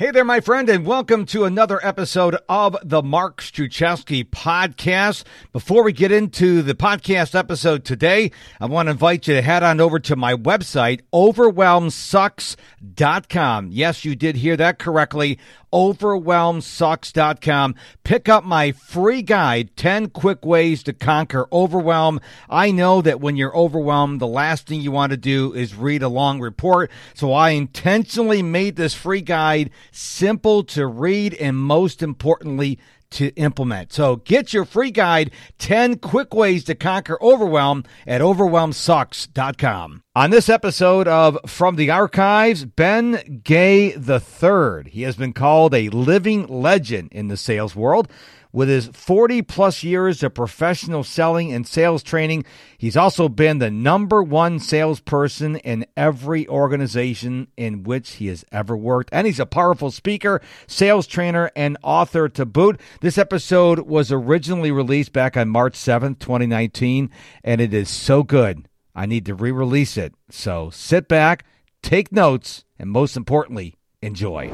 Hey there, my friend, and welcome to another episode of the Mark Struczewski podcast. Before we get into the podcast episode today, I want to invite you to head on over to my website, overwhelmsucks.com. Yes, you did hear that correctly overwhelmsucks.com. Pick up my free guide, 10 quick ways to conquer overwhelm. I know that when you're overwhelmed, the last thing you want to do is read a long report. So I intentionally made this free guide simple to read and most importantly, to implement. So get your free guide, 10 quick ways to conquer overwhelm at overwhelmsucks.com. On this episode of From the Archives, Ben Gay III. He has been called a living legend in the sales world. With his 40 plus years of professional selling and sales training, he's also been the number one salesperson in every organization in which he has ever worked. And he's a powerful speaker, sales trainer, and author to boot. This episode was originally released back on March 7th, 2019, and it is so good. I need to re release it. So sit back, take notes, and most importantly, enjoy.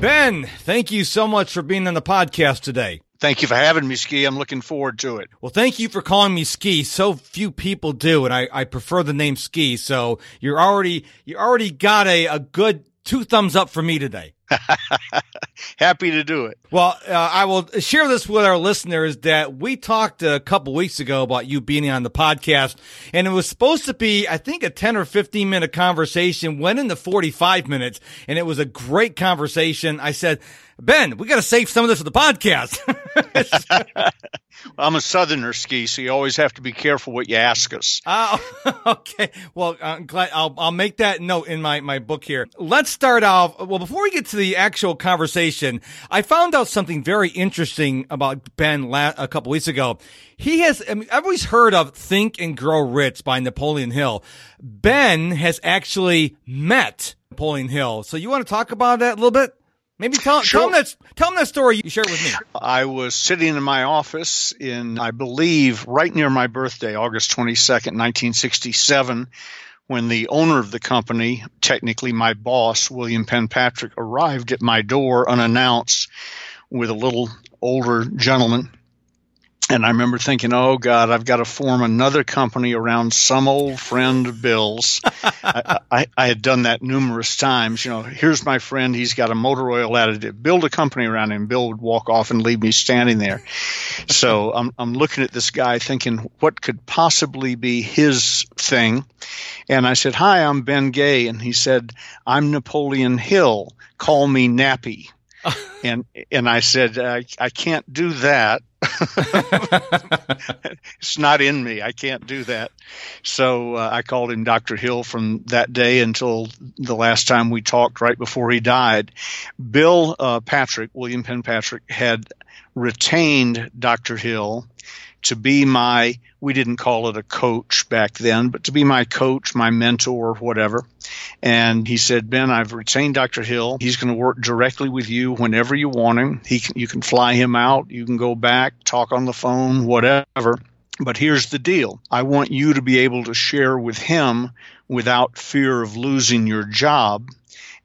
Ben, thank you so much for being on the podcast today. Thank you for having me, Ski. I'm looking forward to it. Well, thank you for calling me Ski. So few people do, and I, I prefer the name Ski. So you're already you already got a, a good two thumbs up for me today. Happy to do it. Well, uh, I will share this with our listeners that we talked a couple weeks ago about you being on the podcast, and it was supposed to be, I think, a 10 or 15 minute conversation, went into 45 minutes, and it was a great conversation. I said, Ben, we got to save some of this for the podcast. I'm a Southerner ski, so you always have to be careful what you ask us. Oh, okay. Well, I'm glad I'll, I'll make that note in my, my book here. Let's start off. Well, before we get to the actual conversation, I found out something very interesting about Ben la- a couple weeks ago. He has, I mean, I've always heard of Think and Grow Rich by Napoleon Hill. Ben has actually met Napoleon Hill. So you want to talk about that a little bit? Maybe tell, sure. tell, them that, tell them that story you shared with me. I was sitting in my office in, I believe, right near my birthday, August 22nd, 1967, when the owner of the company, technically my boss, William Penn Patrick, arrived at my door unannounced with a little older gentleman and I remember thinking, oh God, I've got to form another company around some old friend of Bill's. I, I, I, had done that numerous times. You know, here's my friend. He's got a motor oil additive. Build a company around him. Bill would walk off and leave me standing there. so I'm, I'm looking at this guy thinking, what could possibly be his thing? And I said, hi, I'm Ben Gay. And he said, I'm Napoleon Hill. Call me Nappy. and and I said I, I can't do that. it's not in me. I can't do that. So uh, I called him Dr. Hill from that day until the last time we talked right before he died. Bill uh, Patrick, William Penn Patrick, had retained Dr. Hill to be my we didn't call it a coach back then but to be my coach my mentor whatever. And he said ben i've retained dr hill. He's going to work directly with you whenever you want him. He can, you can fly him out. You can go back talk on the phone whatever. But here's the deal. I want you to be able to share with him without fear of losing your job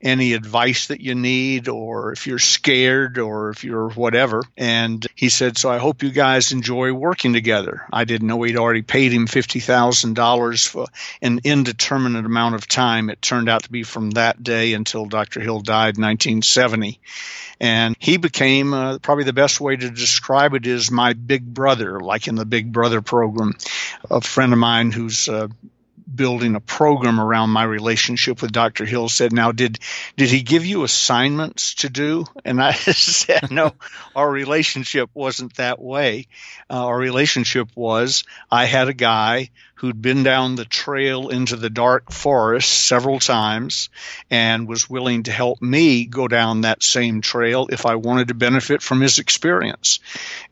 any advice that you need or if you're scared or if you're whatever. And he said, So I hope you guys enjoy working together. I didn't know he'd already paid him $50,000 for an indeterminate amount of time. It turned out to be from that day until Dr. Hill died in 1970. And he became uh, probably the best way to describe it is my big brother, like in the Big Brother program. A friend of mine who's uh, building a program around my relationship with Dr. Hill said, "Now, did did he give you assignments to do?" And I said, "No, our relationship wasn't that way. Uh, our relationship was I had a guy who'd been down the trail into the dark forest several times and was willing to help me go down that same trail if I wanted to benefit from his experience.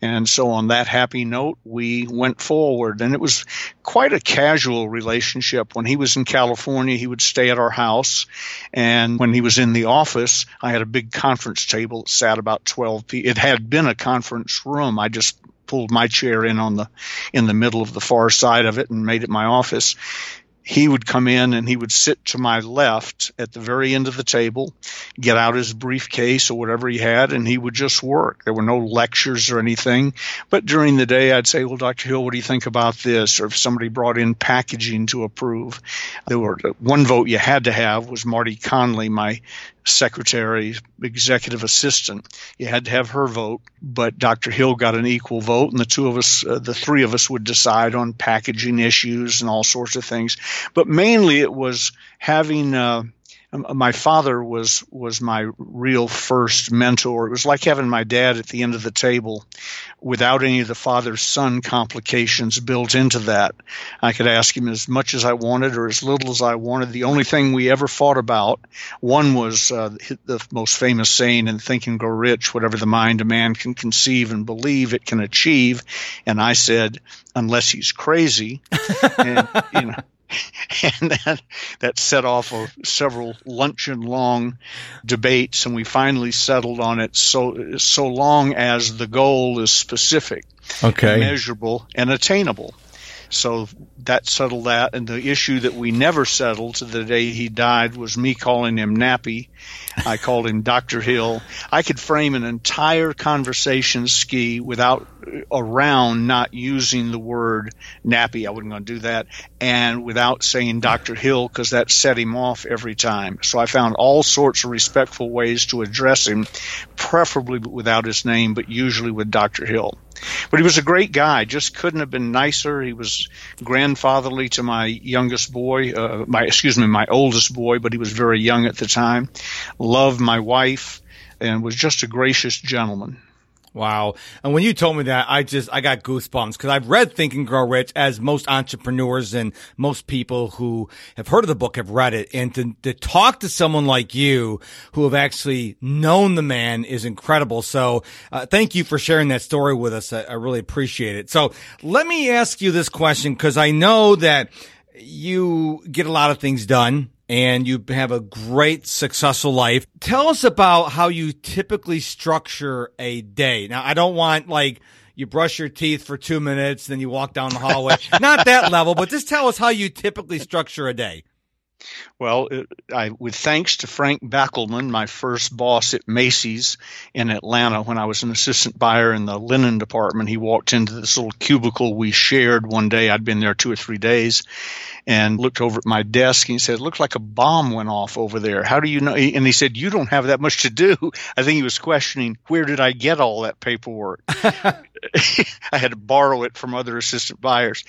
And so, on that happy note, we went forward. And it was quite a casual relationship. When he was in California, he would stay at our house. And when he was in the office, I had a big conference table that sat about 12 people. It had been a conference room. I just pulled my chair in on the in the middle of the far side of it and made it my office. He would come in and he would sit to my left at the very end of the table, get out his briefcase or whatever he had, and he would just work. There were no lectures or anything. But during the day, I'd say, Well, Dr. Hill, what do you think about this? Or if somebody brought in packaging to approve, there were uh, one vote you had to have was Marty Conley, my secretary, executive assistant. You had to have her vote, but Dr. Hill got an equal vote, and the two of us, uh, the three of us, would decide on packaging issues and all sorts of things. But mainly, it was having. Uh, my father was was my real first mentor. It was like having my dad at the end of the table, without any of the father son complications built into that. I could ask him as much as I wanted or as little as I wanted. The only thing we ever fought about one was uh, the most famous saying in Think and Grow Rich: "Whatever the mind of man can conceive and believe, it can achieve." And I said, "Unless he's crazy," and you know. and that that set off a, several luncheon long debates, and we finally settled on it. So so long as the goal is specific, okay, measurable, and attainable. So that settled that. And the issue that we never settled to the day he died was me calling him Nappy. I called him Dr. Hill. I could frame an entire conversation ski without around not using the word nappy. I wasn't going to do that. And without saying Dr. Hill because that set him off every time. So I found all sorts of respectful ways to address him, preferably without his name, but usually with Dr. Hill. But he was a great guy. Just couldn't have been nicer. He was grandfatherly to my youngest boy, uh, my excuse me, my oldest boy, but he was very young at the time. Loved my wife and was just a gracious gentleman. Wow. And when you told me that, I just, I got goosebumps because I've read Think and Grow Rich as most entrepreneurs and most people who have heard of the book have read it. And to, to talk to someone like you who have actually known the man is incredible. So uh, thank you for sharing that story with us. I, I really appreciate it. So let me ask you this question because I know that you get a lot of things done and you have a great successful life. Tell us about how you typically structure a day. Now, I don't want like you brush your teeth for two minutes, then you walk down the hallway. Not that level, but just tell us how you typically structure a day. Well, it, I, with thanks to Frank Backelman, my first boss at Macy's in Atlanta, when I was an assistant buyer in the linen department, he walked into this little cubicle we shared one day. I'd been there two or three days, and looked over at my desk and he said, "It looks like a bomb went off over there. How do you know?" And he said, "You don't have that much to do." I think he was questioning where did I get all that paperwork. I had to borrow it from other assistant buyers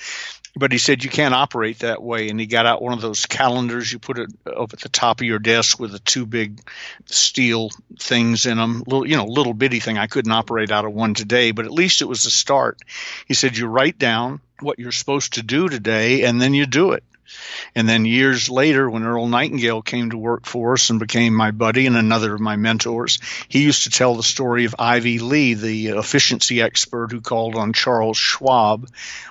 but he said you can't operate that way and he got out one of those calendars you put it up at the top of your desk with the two big steel things in them little you know little bitty thing i couldn't operate out of one today but at least it was a start he said you write down what you're supposed to do today and then you do it and then years later, when Earl Nightingale came to work for us and became my buddy and another of my mentors, he used to tell the story of Ivy Lee, the efficiency expert who called on Charles Schwab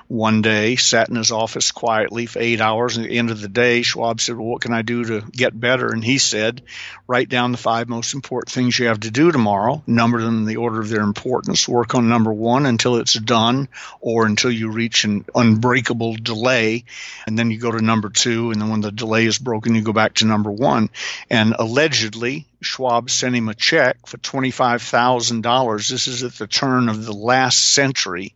one day, sat in his office quietly for eight hours. And at the end of the day, Schwab said, Well, what can I do to get better? And he said, Write down the five most important things you have to do tomorrow, number them in the order of their importance, work on number one until it's done or until you reach an unbreakable delay. And then you go to number two, and then when the delay is broken, you go back to number one. And allegedly, Schwab sent him a check for $25,000. This is at the turn of the last century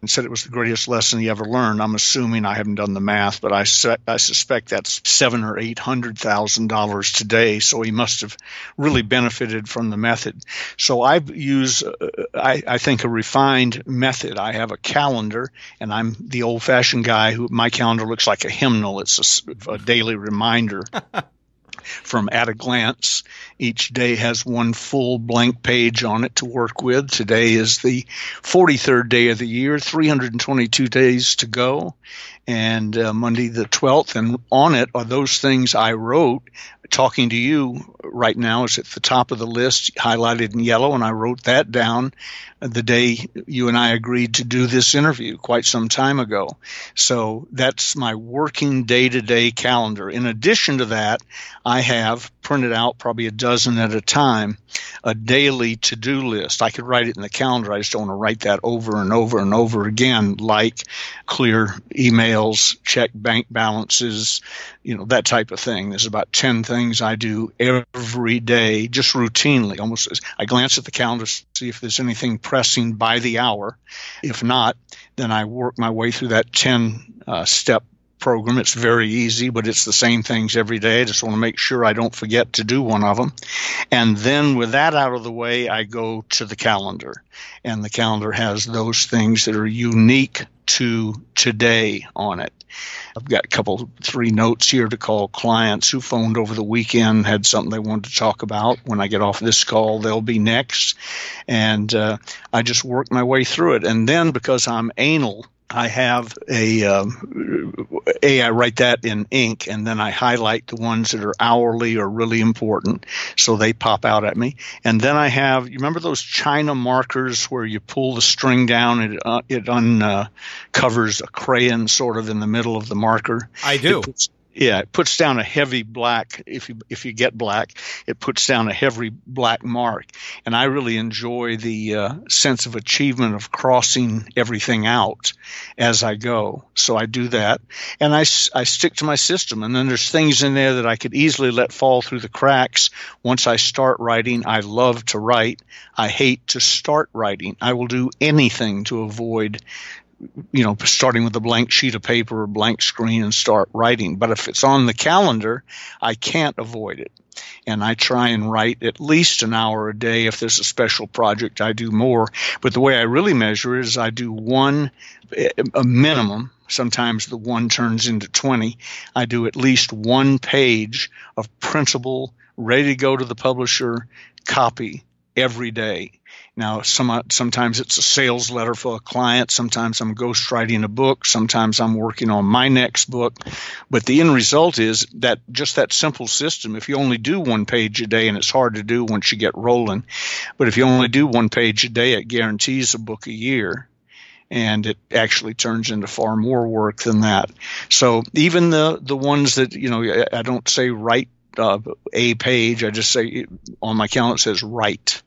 and said it was the greatest lesson he ever learned. I'm assuming I haven't done the math, but I, su- I suspect that's seven or eight hundred thousand dollars today. So he must have really benefited from the method. So I use, uh, I, I think, a refined method. I have a calendar, and I'm the old-fashioned guy who my calendar looks like a hymnal. It's a, a daily reminder. from At a Glance. Each day has one full blank page on it to work with. Today is the 43rd day of the year, 322 days to go, and uh, Monday the 12th. And on it are those things I wrote talking to you right now is at the top of the list, highlighted in yellow, and I wrote that down the day you and I agreed to do this interview quite some time ago. So that's my working day to day calendar. In addition to that, I have printed out probably a dozen at a time, a daily to do list. I could write it in the calendar. I just don't want to write that over and over and over again, like clear emails, check bank balances, you know, that type of thing. There's about 10 things I do every day, just routinely, almost I glance at the calendar, to see if there's anything pressing by the hour. If not, then I work my way through that 10 uh, step program. It's very easy, but it's the same things every day. I just want to make sure I don't forget to do one of them. And then with that out of the way, I go to the calendar. And the calendar has those things that are unique to today on it. I've got a couple, three notes here to call clients who phoned over the weekend, had something they wanted to talk about. When I get off this call, they'll be next. And uh, I just work my way through it. And then because I'm anal, I have a um, a I write that in ink and then I highlight the ones that are hourly or really important so they pop out at me. And then I have you remember those China markers where you pull the string down and it, uh, it uncovers a crayon sort of in the middle of the marker? I do. Yeah, it puts down a heavy black. If you if you get black, it puts down a heavy black mark, and I really enjoy the uh, sense of achievement of crossing everything out as I go. So I do that, and I I stick to my system. And then there's things in there that I could easily let fall through the cracks. Once I start writing, I love to write. I hate to start writing. I will do anything to avoid you know, starting with a blank sheet of paper or blank screen and start writing. But if it's on the calendar, I can't avoid it. And I try and write at least an hour a day. If there's a special project, I do more. But the way I really measure is I do one, a minimum. Sometimes the one turns into 20. I do at least one page of printable, ready to go to the publisher copy every day. Now, some, sometimes it's a sales letter for a client. Sometimes I'm ghostwriting a book. Sometimes I'm working on my next book. But the end result is that just that simple system. If you only do one page a day, and it's hard to do once you get rolling, but if you only do one page a day, it guarantees a book a year and it actually turns into far more work than that. So even the the ones that you know, I don't say write uh, a page. I just say on my calendar it says write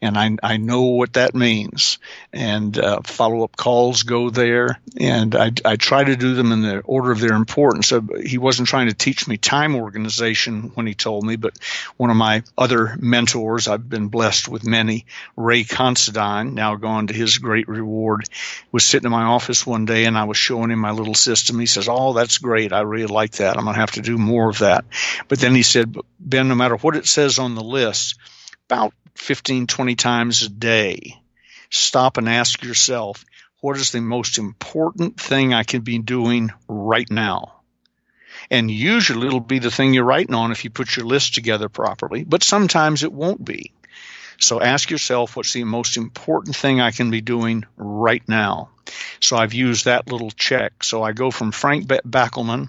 and I, I know what that means. And uh, follow up calls go there, and I, I try to do them in the order of their importance. So he wasn't trying to teach me time organization when he told me, but one of my other mentors, I've been blessed with many, Ray Considine, now gone to his great reward, was sitting in my office one day and I was showing him my little system. He says, Oh, that's great. I really like that. I'm going to have to do more of that. But then he said, Ben, no matter what it says on the list, about 15, 20 times a day, stop and ask yourself, what is the most important thing I can be doing right now? And usually it'll be the thing you're writing on if you put your list together properly, but sometimes it won't be. So ask yourself, what's the most important thing I can be doing right now? So I've used that little check. So I go from Frank Backelman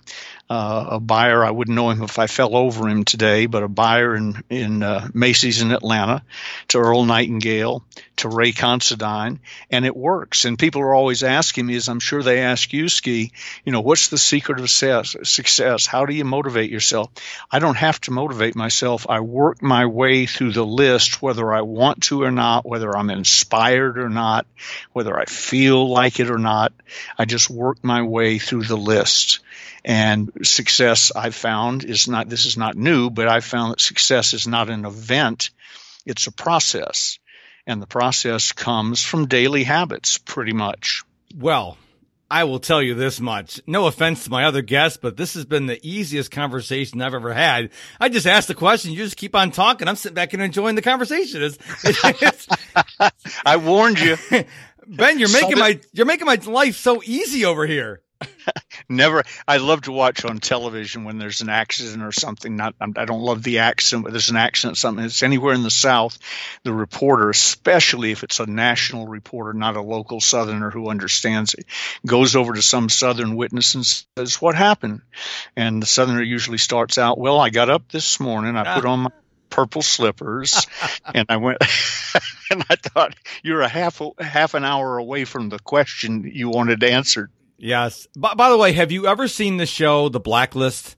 uh, a buyer. I wouldn't know him if I fell over him today, but a buyer in in uh, Macy's in Atlanta, to Earl Nightingale, to Ray Considine, and it works. And people are always asking me, as I'm sure they ask you, Ski, you know, what's the secret of success? How do you motivate yourself? I don't have to motivate myself. I work my way through the list, whether I want to or not, whether I'm inspired or not, whether I feel like it or not. I just work my way through the list. And success, I've found, is not, this is not new, but I've found that success is not an event, it's a process. And the process comes from daily habits, pretty much. Well, I will tell you this much. No offense to my other guests, but this has been the easiest conversation I've ever had. I just asked the question. You just keep on talking. I'm sitting back and enjoying the conversation. It's, it's, I warned you. Ben, you're making my, you're making my life so easy over here. never. I love to watch on television when there's an accident or something. Not, I don't love the accident, but there's an accident, something. It's anywhere in the South. The reporter, especially if it's a national reporter, not a local Southerner who understands it, goes over to some Southern witness and says, "What happened?" And the Southerner usually starts out, "Well, I got up this morning. I put ah. on my." Purple slippers and I went and I thought you're a half half an hour away from the question you wanted answered. Yes. By, by the way, have you ever seen the show The Blacklist?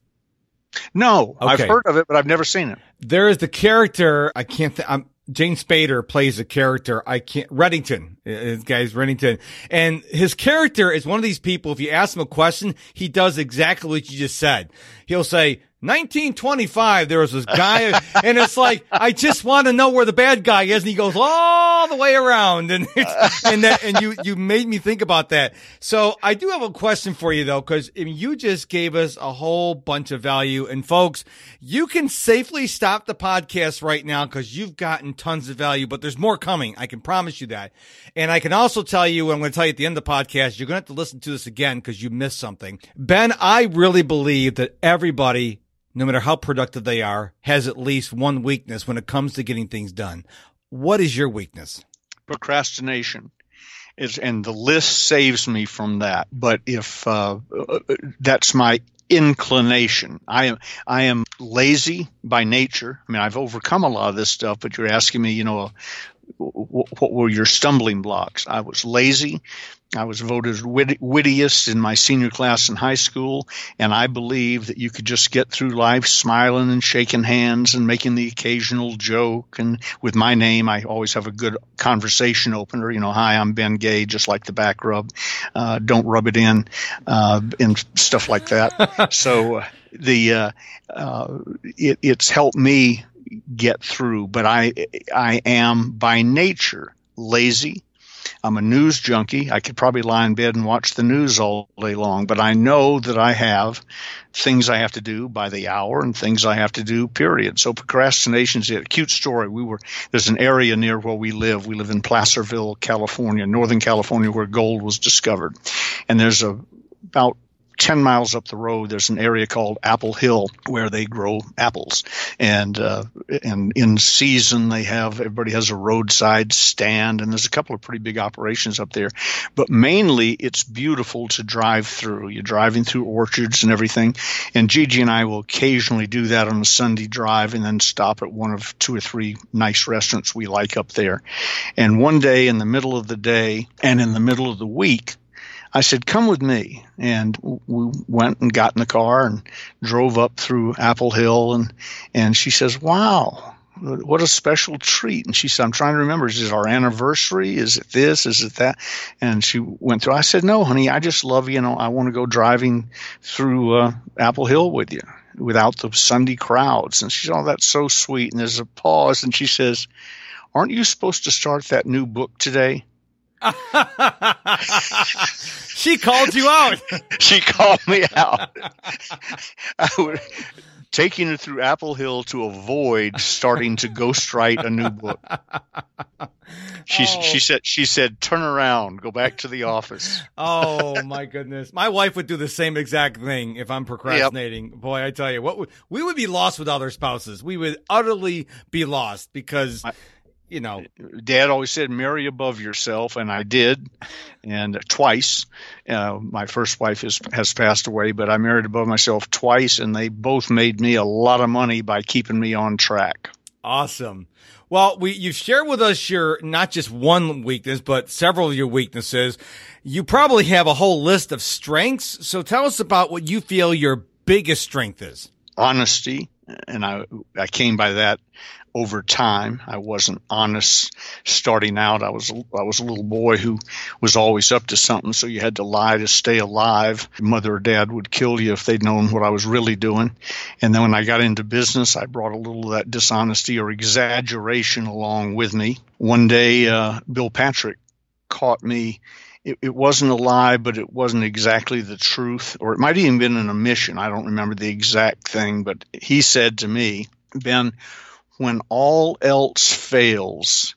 No, okay. I've heard of it, but I've never seen it. There is the character. I can't. Th- I'm James Spader plays a character. I can't. Reddington. Uh, uh, his guy's Reddington, and his character is one of these people. If you ask him a question, he does exactly what you just said. He'll say, 1925, there was this guy, and it's like, I just want to know where the bad guy is, and he goes all the way around, and and that, and you you made me think about that. So I do have a question for you though, mean, you just gave us a whole bunch of value, and folks, you can safely stop the podcast right now because you've gotten tons of value, but there's more coming. I can promise you that, and I can also tell you, I'm going to tell you at the end of the podcast, you're going to have to listen to this again because you missed something. Ben, I really believe that everybody no matter how productive they are, has at least one weakness when it comes to getting things done. What is your weakness? Procrastination. Is, and the list saves me from that. But if uh, that's my inclination, I am I am lazy by nature. I mean, I've overcome a lot of this stuff. But you're asking me, you know, what were your stumbling blocks? I was lazy. I was voted wittiest in my senior class in high school, and I believe that you could just get through life smiling and shaking hands and making the occasional joke. And with my name, I always have a good conversation opener. You know, hi, I'm Ben Gay, just like the back rub. Uh, don't rub it in, uh, and stuff like that. so uh, the uh, uh, it, it's helped me get through. But I I am by nature lazy I'm a news junkie. I could probably lie in bed and watch the news all day long, but I know that I have things I have to do by the hour and things I have to do, period. So procrastination is a cute story. We were, there's an area near where we live. We live in Placerville, California, Northern California, where gold was discovered. And there's a, about 10 miles up the road, there's an area called Apple Hill where they grow apples. And, uh, and in season, they have, everybody has a roadside stand and there's a couple of pretty big operations up there. But mainly it's beautiful to drive through. You're driving through orchards and everything. And Gigi and I will occasionally do that on a Sunday drive and then stop at one of two or three nice restaurants we like up there. And one day in the middle of the day and in the middle of the week, I said, "Come with me," and we went and got in the car and drove up through Apple Hill, and and she says, "Wow." What a special treat. And she said, I'm trying to remember, is it our anniversary? Is it this? Is it that? And she went through. I said, No, honey, I just love you know, I want to go driving through uh, Apple Hill with you without the Sunday crowds. And she said, Oh, that's so sweet. And there's a pause. And she says, Aren't you supposed to start that new book today? she called you out. she called me out. I would, taking her through Apple Hill to avoid starting to ghostwrite a new book. She oh. she said she said turn around, go back to the office. oh my goodness, my wife would do the same exact thing if I'm procrastinating. Yep. Boy, I tell you, what would, we would be lost without our spouses. We would utterly be lost because. I, you know, Dad always said, "Marry above yourself," and I did, and twice. Uh, my first wife is, has passed away, but I married above myself twice, and they both made me a lot of money by keeping me on track. Awesome. Well, we you've shared with us your not just one weakness, but several of your weaknesses. You probably have a whole list of strengths. So tell us about what you feel your biggest strength is. Honesty, and I I came by that over time. I wasn't honest starting out. I was I was a little boy who was always up to something, so you had to lie to stay alive. Mother or dad would kill you if they'd known what I was really doing. And then when I got into business, I brought a little of that dishonesty or exaggeration along with me. One day, uh, Bill Patrick caught me it, it, wasn't a lie, but it wasn't exactly the truth, or it might even been an omission. I don't remember the exact thing, but he said to me, Ben, when all else fails,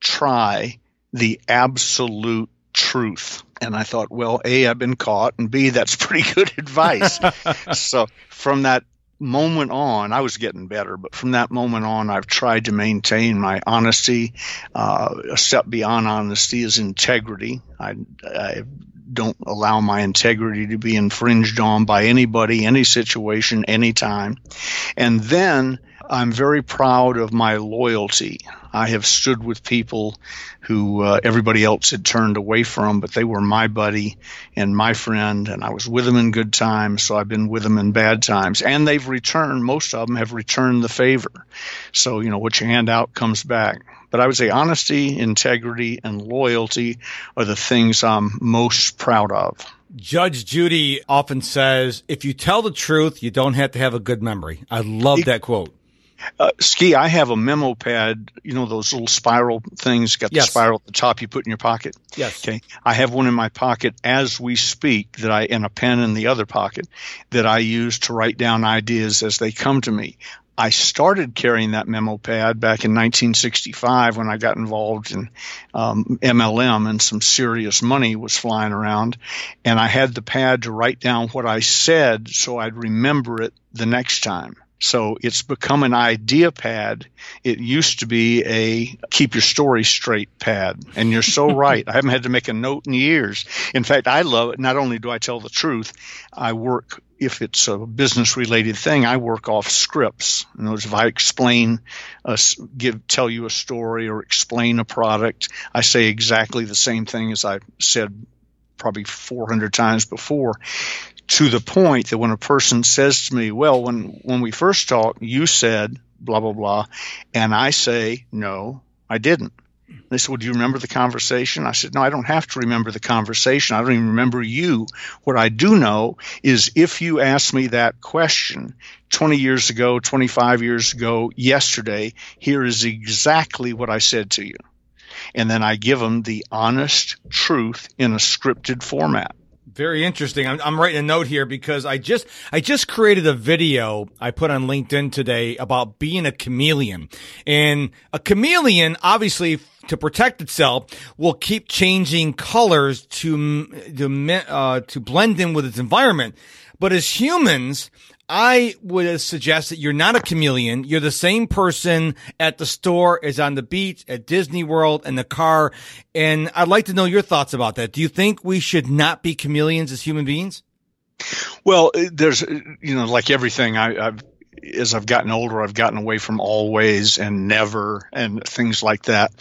try the absolute truth. And I thought, well, A, I've been caught, and B, that's pretty good advice. so from that moment on, I was getting better, but from that moment on, I've tried to maintain my honesty. Uh, a step beyond honesty is integrity. I, I don't allow my integrity to be infringed on by anybody, any situation, anytime. And then I'm very proud of my loyalty. I have stood with people who uh, everybody else had turned away from, but they were my buddy and my friend, and I was with them in good times, so I've been with them in bad times. And they've returned, most of them have returned the favor. So, you know, what you hand out comes back. But I would say honesty, integrity, and loyalty are the things I'm most proud of. Judge Judy often says, if you tell the truth, you don't have to have a good memory. I love that quote. Uh, ski, I have a memo pad, you know, those little spiral things, got yes. the spiral at the top you put in your pocket. Yes. Okay. I have one in my pocket as we speak that I, and a pen in the other pocket that I use to write down ideas as they come to me. I started carrying that memo pad back in 1965 when I got involved in um, MLM and some serious money was flying around. And I had the pad to write down what I said so I'd remember it the next time. So it's become an idea pad. It used to be a keep your story straight pad. And you're so right. I haven't had to make a note in years. In fact, I love it. Not only do I tell the truth, I work if it's a business related thing, I work off scripts. In other words, if I explain, a, give, tell you a story or explain a product, I say exactly the same thing as I said probably 400 times before to the point that when a person says to me, well, when, when we first talked, you said blah, blah, blah. And I say, no, I didn't. They said, well, do you remember the conversation? I said, no, I don't have to remember the conversation. I don't even remember you. What I do know is if you ask me that question 20 years ago, 25 years ago, yesterday, here is exactly what I said to you. And then I give them the honest truth in a scripted format. Very interesting. I'm, I'm, writing a note here because I just I just created a video I put on LinkedIn today about being a chameleon. And a chameleon, obviously, to protect itself, will keep changing colors to to uh, to blend in with its environment. But as humans, I would suggest that you're not a chameleon. You're the same person at the store as on the beach, at Disney World, in the car. And I'd like to know your thoughts about that. Do you think we should not be chameleons as human beings? Well, uh, there's, uh, you know, like everything, I, I've as I've gotten older, I've gotten away from always and never and things like that.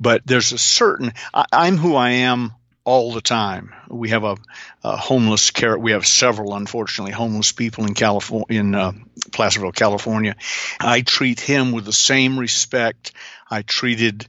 But there's a certain, I, I'm who I am all the time. We have a, a homeless care. We have several, unfortunately, homeless people in California, in uh, Placerville, California. I treat him with the same respect I treated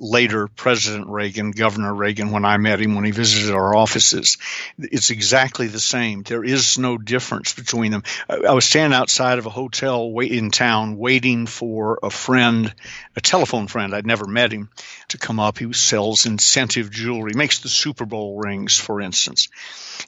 later President Reagan, Governor Reagan, when I met him when he visited our offices. It's exactly the same. There is no difference between them. I was standing outside of a hotel in town waiting for a friend, a telephone friend. I'd never met him to come up. He sells incentive jewelry, makes the Super Bowl rings, for instance.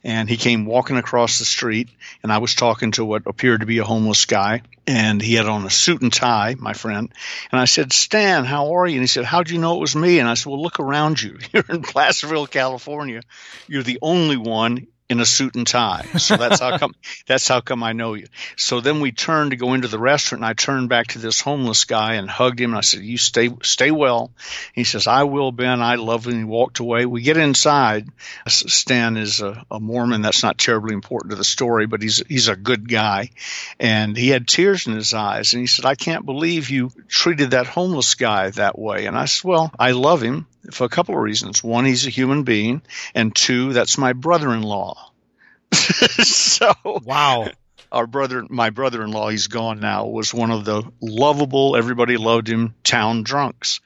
And he came walking across the street, and I was talking to what appeared to be a homeless guy, and he had on a suit and tie, my friend. And I said, Stan, how are you? And he said, How'd you know was me. And I said, Well, look around you. You're in Placerville, California. You're the only one in a suit and tie. So that's how come that's how come I know you. So then we turned to go into the restaurant and I turned back to this homeless guy and hugged him and I said, You stay stay well. He says, I will, Ben, I love him. He walked away. We get inside. Stan is a, a Mormon. That's not terribly important to the story, but he's he's a good guy. And he had tears in his eyes and he said, I can't believe you treated that homeless guy that way. And I said, Well, I love him for a couple of reasons. One, he's a human being, and two, that's my brother-in-law. so wow. Our brother, my brother-in-law, he's gone now, was one of the lovable, everybody loved him, town drunks.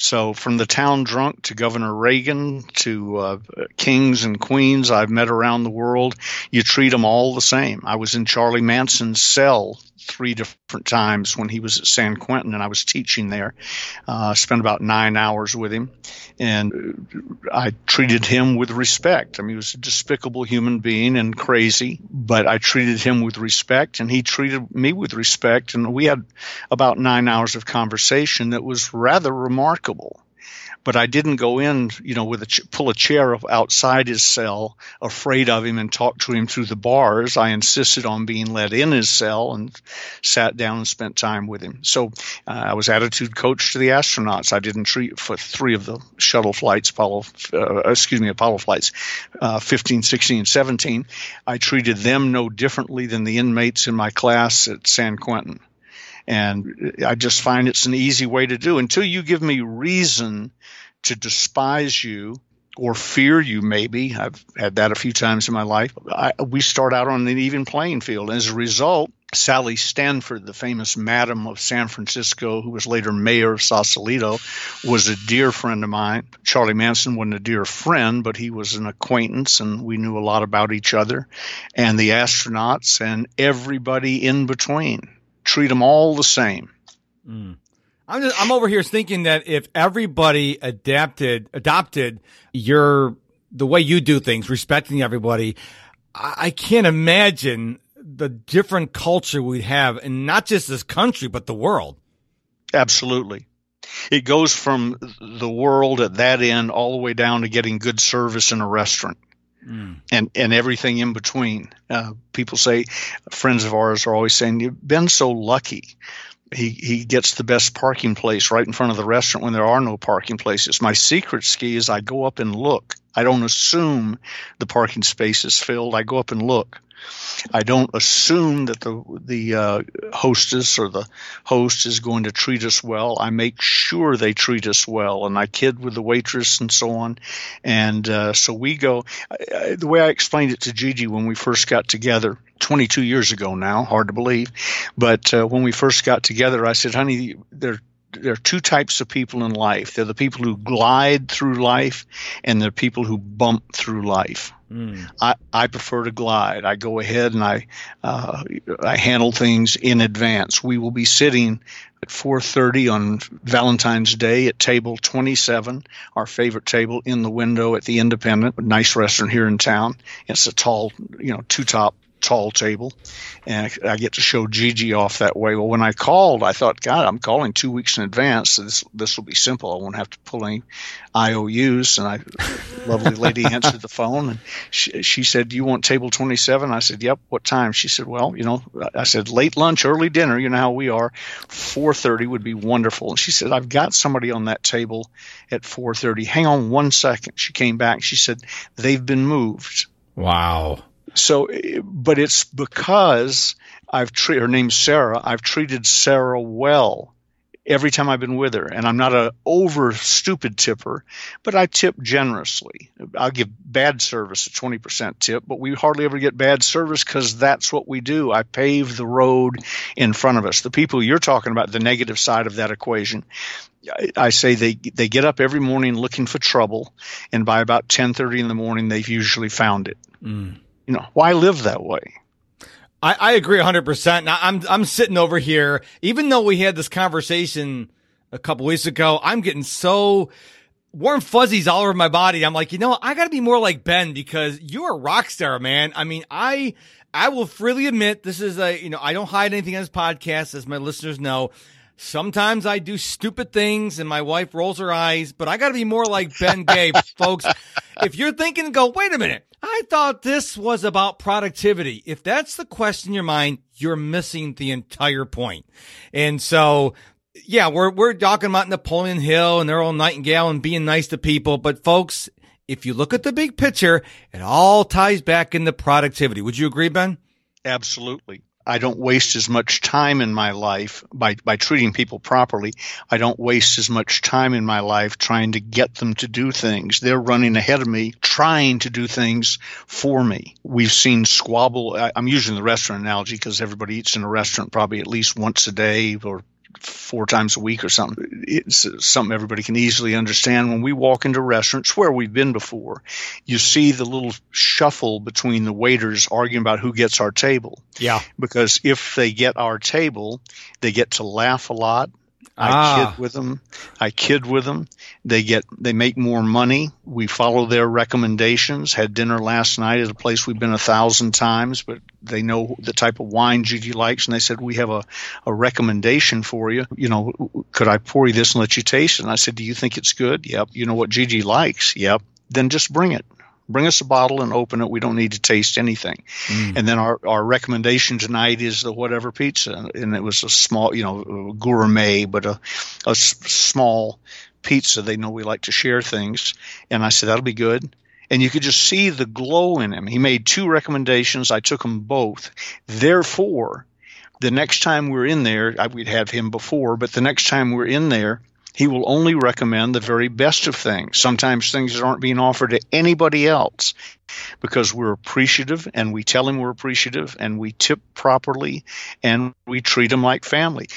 So from the town drunk to Governor Reagan to uh, kings and queens I've met around the world, you treat them all the same. I was in Charlie Manson's cell three different times when he was at San Quentin and I was teaching there. Uh, spent about nine hours with him and I treated him with respect. I mean, he was a despicable human being and crazy, but I treated him with respect and he treated me with respect. And we had about nine hours of conversation that was rather remarkable. But I didn't go in, you know, with a ch- pull a chair outside his cell, afraid of him, and talk to him through the bars. I insisted on being let in his cell and sat down and spent time with him. So uh, I was attitude coach to the astronauts. I didn't treat for three of the shuttle flights, Apollo, uh, excuse me, Apollo flights, uh, 15, 16, and 17. I treated them no differently than the inmates in my class at San Quentin. And I just find it's an easy way to do. Until you give me reason to despise you or fear you, maybe, I've had that a few times in my life, I, we start out on an even playing field. As a result, Sally Stanford, the famous madam of San Francisco, who was later mayor of Sausalito, was a dear friend of mine. Charlie Manson wasn't a dear friend, but he was an acquaintance, and we knew a lot about each other. And the astronauts and everybody in between treat them all the same. Mm. I'm just, I'm over here thinking that if everybody adapted adopted your the way you do things, respecting everybody, I, I can't imagine the different culture we'd have, and not just this country but the world. Absolutely. It goes from the world at that end all the way down to getting good service in a restaurant. Mm. and and everything in between. Uh, people say, friends of ours are always saying, "You've been so lucky." He he gets the best parking place right in front of the restaurant when there are no parking places. My secret ski is I go up and look. I don't assume the parking space is filled. I go up and look. I don't assume that the the uh, hostess or the host is going to treat us well. I make sure they treat us well, and I kid with the waitress and so on. And uh, so we go. Uh, the way I explained it to Gigi when we first got together, 22 years ago now, hard to believe, but uh, when we first got together, I said, "Honey, there there are two types of people in life. They're the people who glide through life, and they're people who bump through life. Mm. I, I prefer to glide. I go ahead and I uh, I handle things in advance. We will be sitting at 4:30 on Valentine's Day at table 27, our favorite table in the window at the Independent, a nice restaurant here in town. It's a tall, you know, two top tall table, and I get to show Gigi off that way. Well, when I called, I thought, God, I'm calling two weeks in advance, so this this will be simple. I won't have to pull any IOUs. And I, lovely lady answered the phone, and she, she said, "Do you want table 27?" I said, "Yep." What time? She said, "Well, you know," I said, "Late lunch, early dinner. You know how we are. 4:30 would be wonderful." And she said, "I've got somebody on that table at 4:30. Hang on one second. She came back. She said, "They've been moved." Wow. So, but it's because I've treated her name's Sarah. I've treated Sarah well every time I've been with her, and I'm not a over stupid tipper, but I tip generously. I'll give bad service a 20% tip, but we hardly ever get bad service because that's what we do. I pave the road in front of us. The people you're talking about, the negative side of that equation, I say they they get up every morning looking for trouble, and by about 10:30 in the morning, they've usually found it. Mm you know, why live that way? I, I agree 100%. Now, I'm, I'm sitting over here, even though we had this conversation a couple weeks ago, I'm getting so warm fuzzies all over my body. I'm like, you know, I got to be more like Ben because you're a rock star, man. I mean, I, I will freely admit this is a, you know, I don't hide anything on this podcast, as my listeners know. Sometimes I do stupid things and my wife rolls her eyes, but I got to be more like Ben Gay, folks. If you're thinking, go, wait a minute. I thought this was about productivity. If that's the question in your mind, you're missing the entire point. And so, yeah, we're, we're talking about Napoleon Hill and Earl Nightingale and being nice to people. But folks, if you look at the big picture, it all ties back into productivity. Would you agree, Ben? Absolutely. I don't waste as much time in my life by, by treating people properly. I don't waste as much time in my life trying to get them to do things. They're running ahead of me, trying to do things for me. We've seen squabble. I'm using the restaurant analogy because everybody eats in a restaurant probably at least once a day or four times a week or something. It's something everybody can easily understand. When we walk into restaurants where we've been before, you see the little shuffle between the waiters arguing about who gets our table. Yeah. Because if they get our table, they get to laugh a lot. I Ah. kid with them. I kid with them. They get they make more money. We follow their recommendations. Had dinner last night at a place we've been a thousand times, but they know the type of wine Gigi likes, and they said we have a, a recommendation for you. You know, could I pour you this and let you taste it? And I said, Do you think it's good? Yep. You know what Gigi likes? Yep. Then just bring it. Bring us a bottle and open it. We don't need to taste anything. Mm. And then our, our recommendation tonight is the whatever pizza, and it was a small, you know, gourmet, but a, a s- small pizza. They know we like to share things, and I said that'll be good. And you could just see the glow in him. He made two recommendations. I took them both. Therefore, the next time we're in there, I, we'd have him before, but the next time we're in there, he will only recommend the very best of things. Sometimes things that aren't being offered to anybody else because we're appreciative and we tell him we're appreciative and we tip properly and we treat him like family.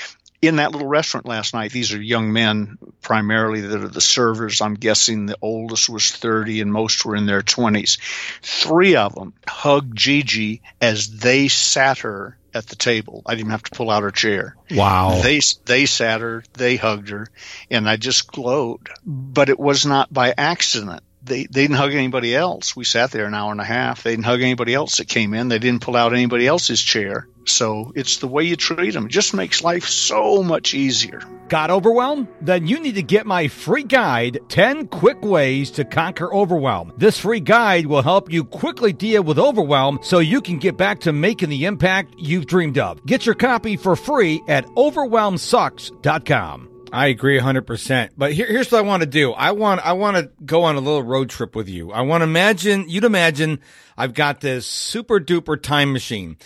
In that little restaurant last night, these are young men primarily that are the servers. I'm guessing the oldest was 30 and most were in their 20s. Three of them hugged Gigi as they sat her at the table. I didn't have to pull out her chair. Wow. They they sat her, they hugged her, and I just glowed. But it was not by accident. They they didn't hug anybody else. We sat there an hour and a half. They didn't hug anybody else that came in. They didn't pull out anybody else's chair. So it's the way you treat them. It just makes life so much easier. Got overwhelmed? Then you need to get my free guide 10 Quick Ways to Conquer Overwhelm. This free guide will help you quickly deal with overwhelm so you can get back to making the impact you've dreamed of. Get your copy for free at overwhelmsucks.com. I agree 100%. But here, here's what I want to do. I want I want to go on a little road trip with you. I want to imagine you'd imagine I've got this super duper time machine.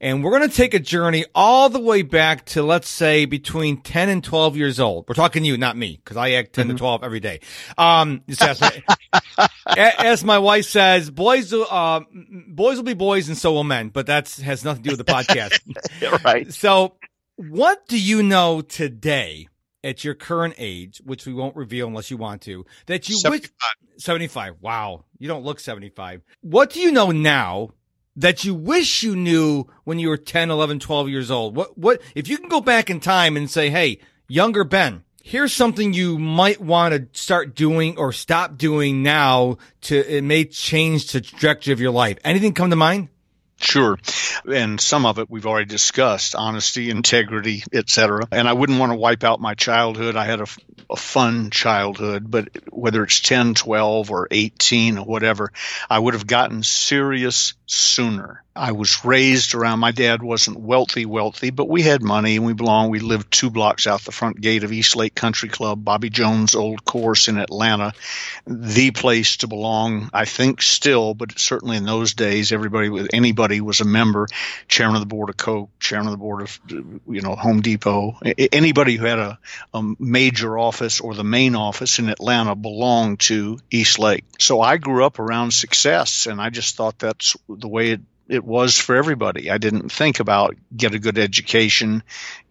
And we're going to take a journey all the way back to let's say between 10 and 12 years old. We're talking you, not me, because I act 10 to 12 every day. Um, as, my wife says, boys, will, uh, boys will be boys and so will men, but that has nothing to do with the podcast. right. So, what do you know today at your current age, which we won't reveal unless you want to, that you wish 75. 75. Wow. You don't look 75. What do you know now that you wish you knew when you were 10, 11, 12 years old? What, what, if you can go back in time and say, Hey, younger Ben, here's something you might want to start doing or stop doing now to, it may change the trajectory of your life. Anything come to mind? Sure. And some of it we've already discussed honesty, integrity, etc. And I wouldn't want to wipe out my childhood. I had a, a, fun childhood, but whether it's 10, 12, or 18 or whatever, I would have gotten serious sooner. I was raised around my dad wasn't wealthy, wealthy, but we had money and we belonged. We lived two blocks out the front gate of East Lake Country Club, Bobby Jones' old course in Atlanta. The place to belong, I think still, but certainly in those days, everybody with anybody was a member, chairman of the board of Coke, chairman of the board of, you know, Home Depot. Anybody who had a, a major office or the main office in Atlanta belonged to East Lake. So I grew up around success and I just thought that's the way it it was for everybody. I didn't think about get a good education.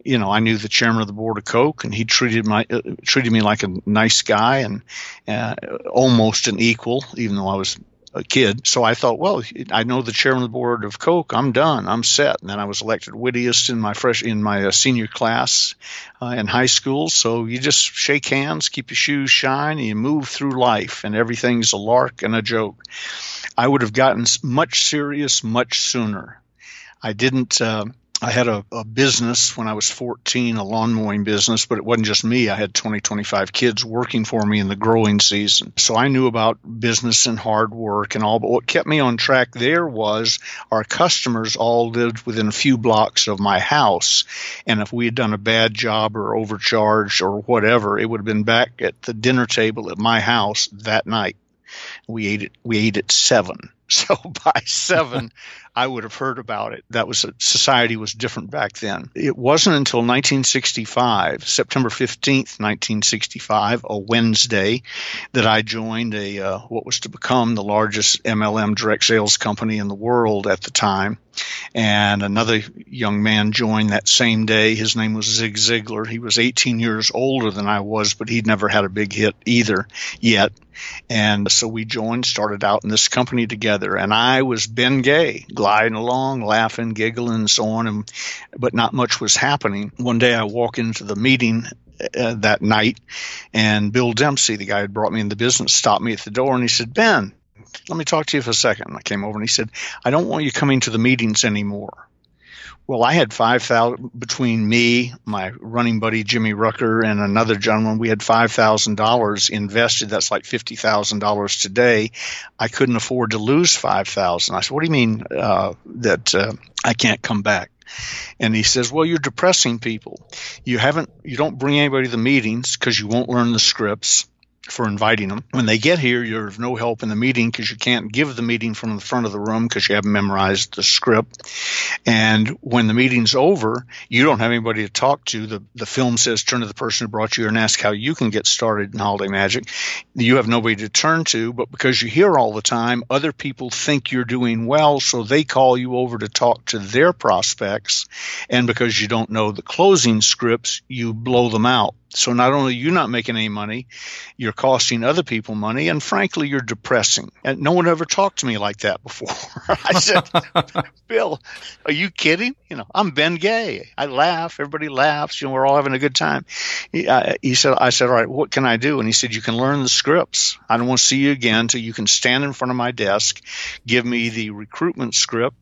You know, I knew the chairman of the board of Coke, and he treated my uh, treated me like a nice guy and uh, almost an equal, even though I was a kid. So I thought, well, I know the chairman of the board of Coke. I'm done. I'm set. And then I was elected wittiest in my fresh in my uh, senior class uh, in high school. So you just shake hands, keep your shoes shine, and you move through life, and everything's a lark and a joke. I would have gotten much serious much sooner. I didn't. Uh, I had a, a, business when I was 14, a lawn mowing business, but it wasn't just me. I had 20, 25 kids working for me in the growing season. So I knew about business and hard work and all. But what kept me on track there was our customers all lived within a few blocks of my house. And if we had done a bad job or overcharged or whatever, it would have been back at the dinner table at my house that night. We ate it. We ate at seven. So by seven, I would have heard about it. That was society was different back then. It wasn't until 1965, September 15th, 1965, a Wednesday, that I joined a uh, what was to become the largest MLM direct sales company in the world at the time. And another young man joined that same day. His name was Zig Ziglar. He was 18 years older than I was, but he'd never had a big hit either yet. And so we joined, started out in this company together. And I was Ben Gay, gliding along, laughing, giggling, and so on. And, but not much was happening. One day I walk into the meeting uh, that night, and Bill Dempsey, the guy who brought me in the business, stopped me at the door and he said, "Ben, let me talk to you for a second. I came over and he said, "I don't want you coming to the meetings anymore." Well, I had five thousand between me, my running buddy Jimmy Rucker, and another gentleman. We had five thousand dollars invested. That's like fifty thousand dollars today. I couldn't afford to lose five thousand. I said, "What do you mean uh, that uh, I can't come back?" And he says, "Well, you're depressing people. You haven't. You don't bring anybody to the meetings because you won't learn the scripts." For inviting them. When they get here, you're of no help in the meeting because you can't give the meeting from the front of the room because you haven't memorized the script. And when the meeting's over, you don't have anybody to talk to. The, the film says turn to the person who brought you here and ask how you can get started in holiday magic. You have nobody to turn to, but because you hear all the time, other people think you're doing well, so they call you over to talk to their prospects. And because you don't know the closing scripts, you blow them out. So not only are you not making any money, you're costing other people money, and frankly, you're depressing. And no one ever talked to me like that before. I said, Bill, are you kidding? You know, I'm Ben Gay. I laugh. Everybody laughs. You know, we're all having a good time. He, uh, he said, I said, all right, what can I do? And he said, you can learn the scripts. I don't want to see you again until you can stand in front of my desk, give me the recruitment script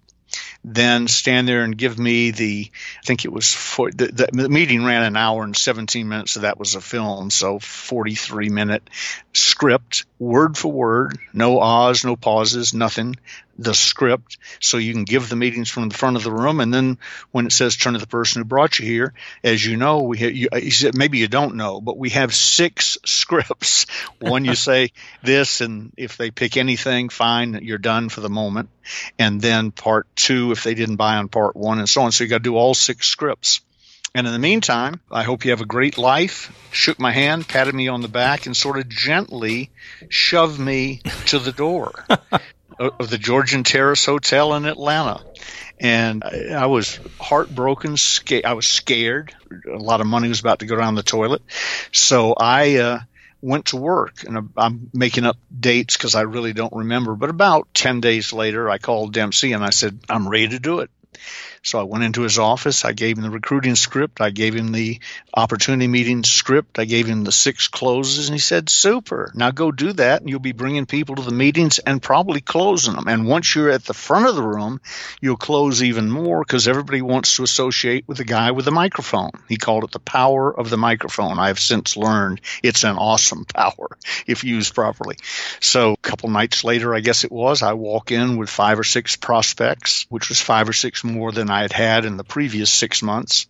then stand there and give me the I think it was for, the, the, meeting ran an hour and 17 minutes so that was a film so 43 minute script word for word no ahs no pauses nothing the script so you can give the meetings from the front of the room. And then when it says turn to the person who brought you here as you know we have, you, he said maybe you don't know but we have six scripts. One you say this and if they pick anything fine you're done for the moment. And then part two if they didn't buy on part one and so on. So you got to do all six scripts. And in the meantime, I hope you have a great life. Shook my hand, patted me on the back, and sort of gently shoved me to the door. of the Georgian Terrace Hotel in Atlanta. And I, was heartbroken. Sca- I was scared. A lot of money was about to go down the toilet. So I uh, went to work. And I'm making up dates because I really don't remember. But about 10 days later, I called Dempsey and I said, I'm ready to do it. So I went into his office. I gave him the recruiting script. I gave him the opportunity meeting script. I gave him the six closes, and he said, "Super. Now go do that, and you'll be bringing people to the meetings and probably closing them. And once you're at the front of the room, you'll close even more because everybody wants to associate with the guy with the microphone. He called it the power of the microphone. I have since learned it's an awesome power if used properly. So a couple nights later, I guess it was, I walk in with five or six prospects, which was five or six more than I had had in the previous six months.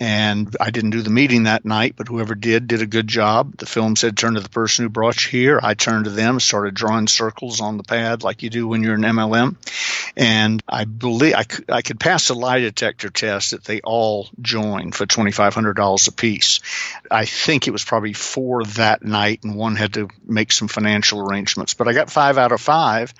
And I didn't do the meeting that night, but whoever did did a good job. The film said, turn to the person who brought you here. I turned to them, started drawing circles on the pad like you do when you're in MLM. And I believe I I could pass a lie detector test that they all joined for $2,500 a piece. I think it was probably four that night, and one had to make some financial arrangements. But I got five out of five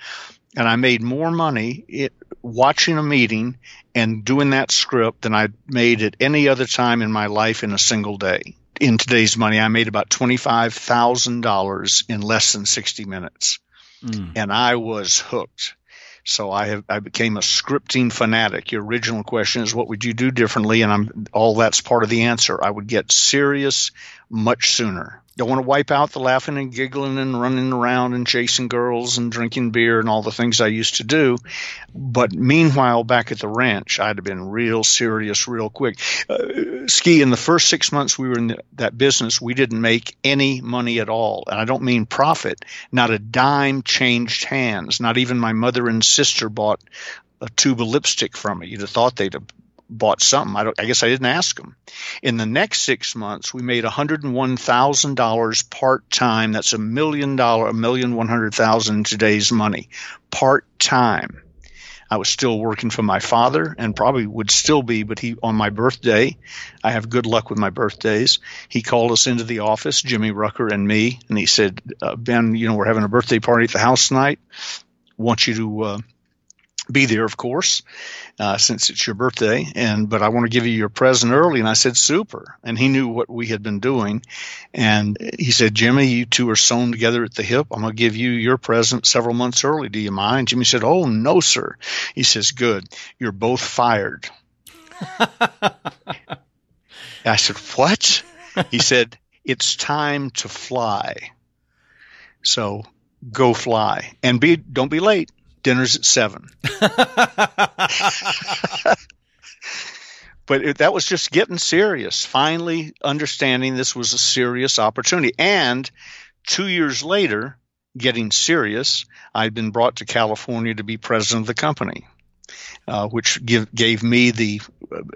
and I made more money it, watching a meeting and doing that script than I made at any other time in my life in a single day. In today's money, I made about $25,000 in less than 60 minutes. Mm. And I was hooked. So I have I became a scripting fanatic. Your original question is what would you do differently and I'm all that's part of the answer. I would get serious much sooner. Don't want to wipe out the laughing and giggling and running around and chasing girls and drinking beer and all the things I used to do. But meanwhile, back at the ranch, I'd have been real serious real quick. Uh, ski, in the first six months we were in the, that business, we didn't make any money at all. And I don't mean profit. Not a dime changed hands. Not even my mother and sister bought a tube of lipstick from me. You'd have thought they'd have bought something. I, I, guess I didn't ask them. In the next six months, we made $101,000 part time. That's a million dollar, a million one hundred thousand today's money, part time. I was still working for my father and probably would still be, but he, on my birthday, I have good luck with my birthdays. He called us into the office, Jimmy Rucker and me, and he said, uh, Ben, you know, we're having a birthday party at the house tonight. Want you to, uh, be there, of course, uh, since it's your birthday. And but I want to give you your present early. And I said, super. And he knew what we had been doing, and he said, Jimmy, you two are sewn together at the hip. I'm going to give you your present several months early. Do you mind? Jimmy said, Oh no, sir. He says, Good. You're both fired. I said, What? he said, "It's time to fly." So go fly and be don't be late. Dinner's at seven. but it, that was just getting serious. Finally, understanding this was a serious opportunity, and two years later, getting serious, I'd been brought to California to be president of the company. Uh, which give, gave me the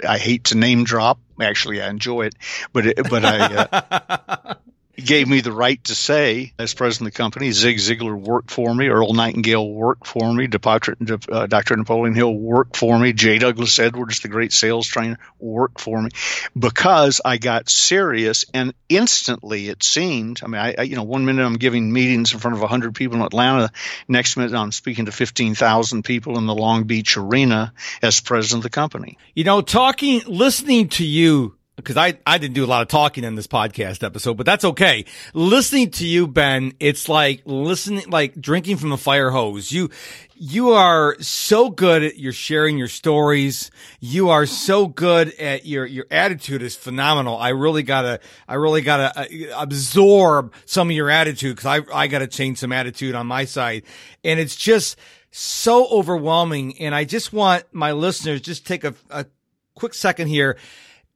I hate to name drop. Actually, I enjoy it, but it, but I uh, gave me the right to say, as president of the company, Zig Ziglar worked for me, Earl Nightingale worked for me, Dr. Uh, Napoleon Hill worked for me, J. Douglas Edwards, the great sales trainer, worked for me, because I got serious and instantly it seemed. I mean, I, I you know, one minute I'm giving meetings in front of 100 people in Atlanta, next minute I'm speaking to 15,000 people in the Long Beach arena as president of the company. You know, talking, listening to you because I, I didn't do a lot of talking in this podcast episode, but that's okay. Listening to you, Ben, it's like listening, like drinking from a fire hose. You, you are so good at your sharing your stories. You are so good at your, your attitude is phenomenal. I really gotta, I really gotta uh, absorb some of your attitude because I, I gotta change some attitude on my side. And it's just so overwhelming. And I just want my listeners just take a, a quick second here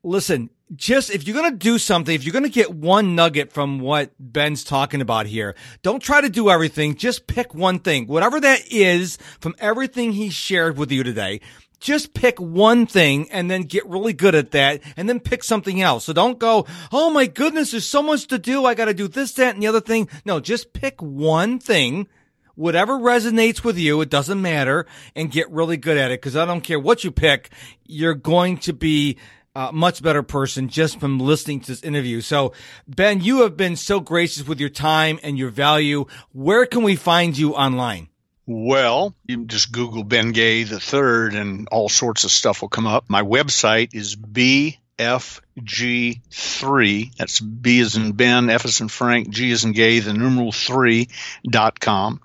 listen, just if you're going to do something, if you're going to get one nugget from what Ben's talking about here, don't try to do everything. Just pick one thing, whatever that is from everything he shared with you today. Just pick one thing and then get really good at that and then pick something else. So don't go, Oh my goodness, there's so much to do. I got to do this, that, and the other thing. No, just pick one thing whatever resonates with you, it doesn't matter, and get really good at it. Cause I don't care what you pick, you're going to be uh, much better person just from listening to this interview. So, Ben, you have been so gracious with your time and your value. Where can we find you online? Well, you just Google Ben Gay the third and all sorts of stuff will come up. My website is B FG3. That's B as in Ben, F as in Frank, G as in Gay, the numeral 3 dot com.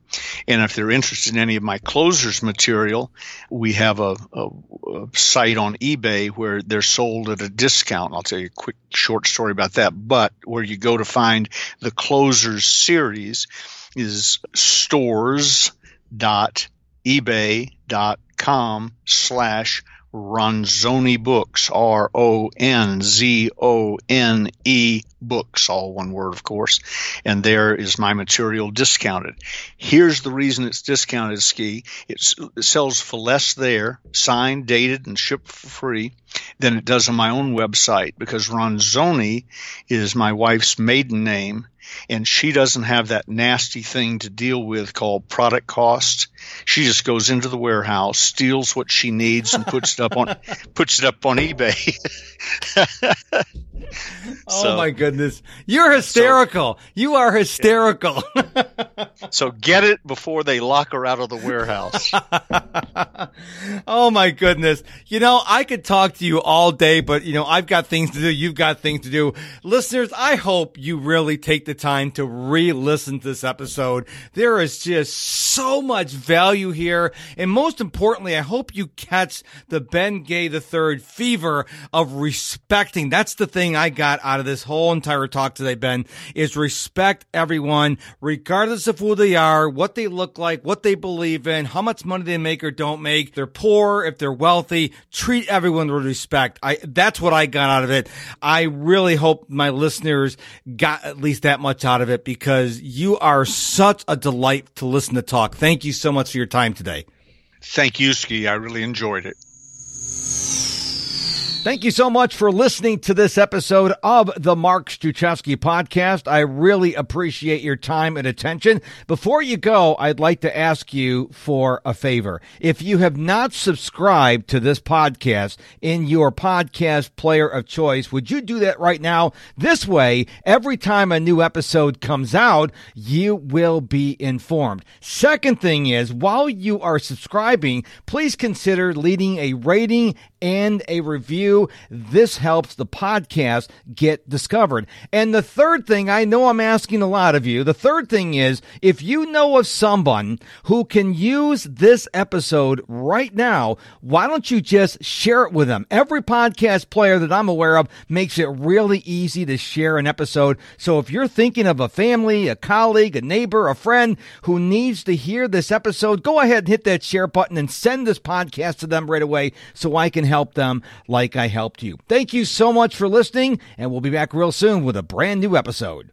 And if they're interested in any of my closers material, we have a, a, a, site on eBay where they're sold at a discount. I'll tell you a quick short story about that. But where you go to find the closers series is stores dot ebay dot com slash Ronzone Books, R O N Z O N E Books, all one word, of course. And there is my material discounted. Here's the reason it's discounted, Ski. It sells for less there, signed, dated, and shipped for free than it does on my own website because Ronzone is my wife's maiden name and she doesn't have that nasty thing to deal with called product cost. She just goes into the warehouse, steals what she needs, and puts it up on puts it up on eBay. oh my goodness, you're hysterical! So, you are hysterical. so get it before they lock her out of the warehouse. oh my goodness! You know I could talk to you all day, but you know I've got things to do. You've got things to do. Listeners, I hope you really take the time to re-listen to this episode. There is just so much value here. And most importantly, I hope you catch the Ben Gay III fever of respecting. That's the thing I got out of this whole entire talk today, Ben, is respect everyone, regardless of who they are, what they look like, what they believe in, how much money they make or don't make. If they're poor, if they're wealthy, treat everyone with respect. I, that's what I got out of it. I really hope my listeners got at least that much out of it because you are such a delight to listen to talk. Thank you so much for your time today. Thank you, Ski. I really enjoyed it. Thank you so much for listening to this episode of the Mark Struczewski podcast. I really appreciate your time and attention. Before you go, I'd like to ask you for a favor. If you have not subscribed to this podcast in your podcast player of choice, would you do that right now? This way, every time a new episode comes out, you will be informed. Second thing is, while you are subscribing, please consider leading a rating and a review this helps the podcast get discovered. And the third thing, I know I'm asking a lot of you. The third thing is if you know of someone who can use this episode right now, why don't you just share it with them? Every podcast player that I'm aware of makes it really easy to share an episode. So if you're thinking of a family, a colleague, a neighbor, a friend who needs to hear this episode, go ahead and hit that share button and send this podcast to them right away so I can help them like I helped you. Thank you so much for listening, and we'll be back real soon with a brand new episode.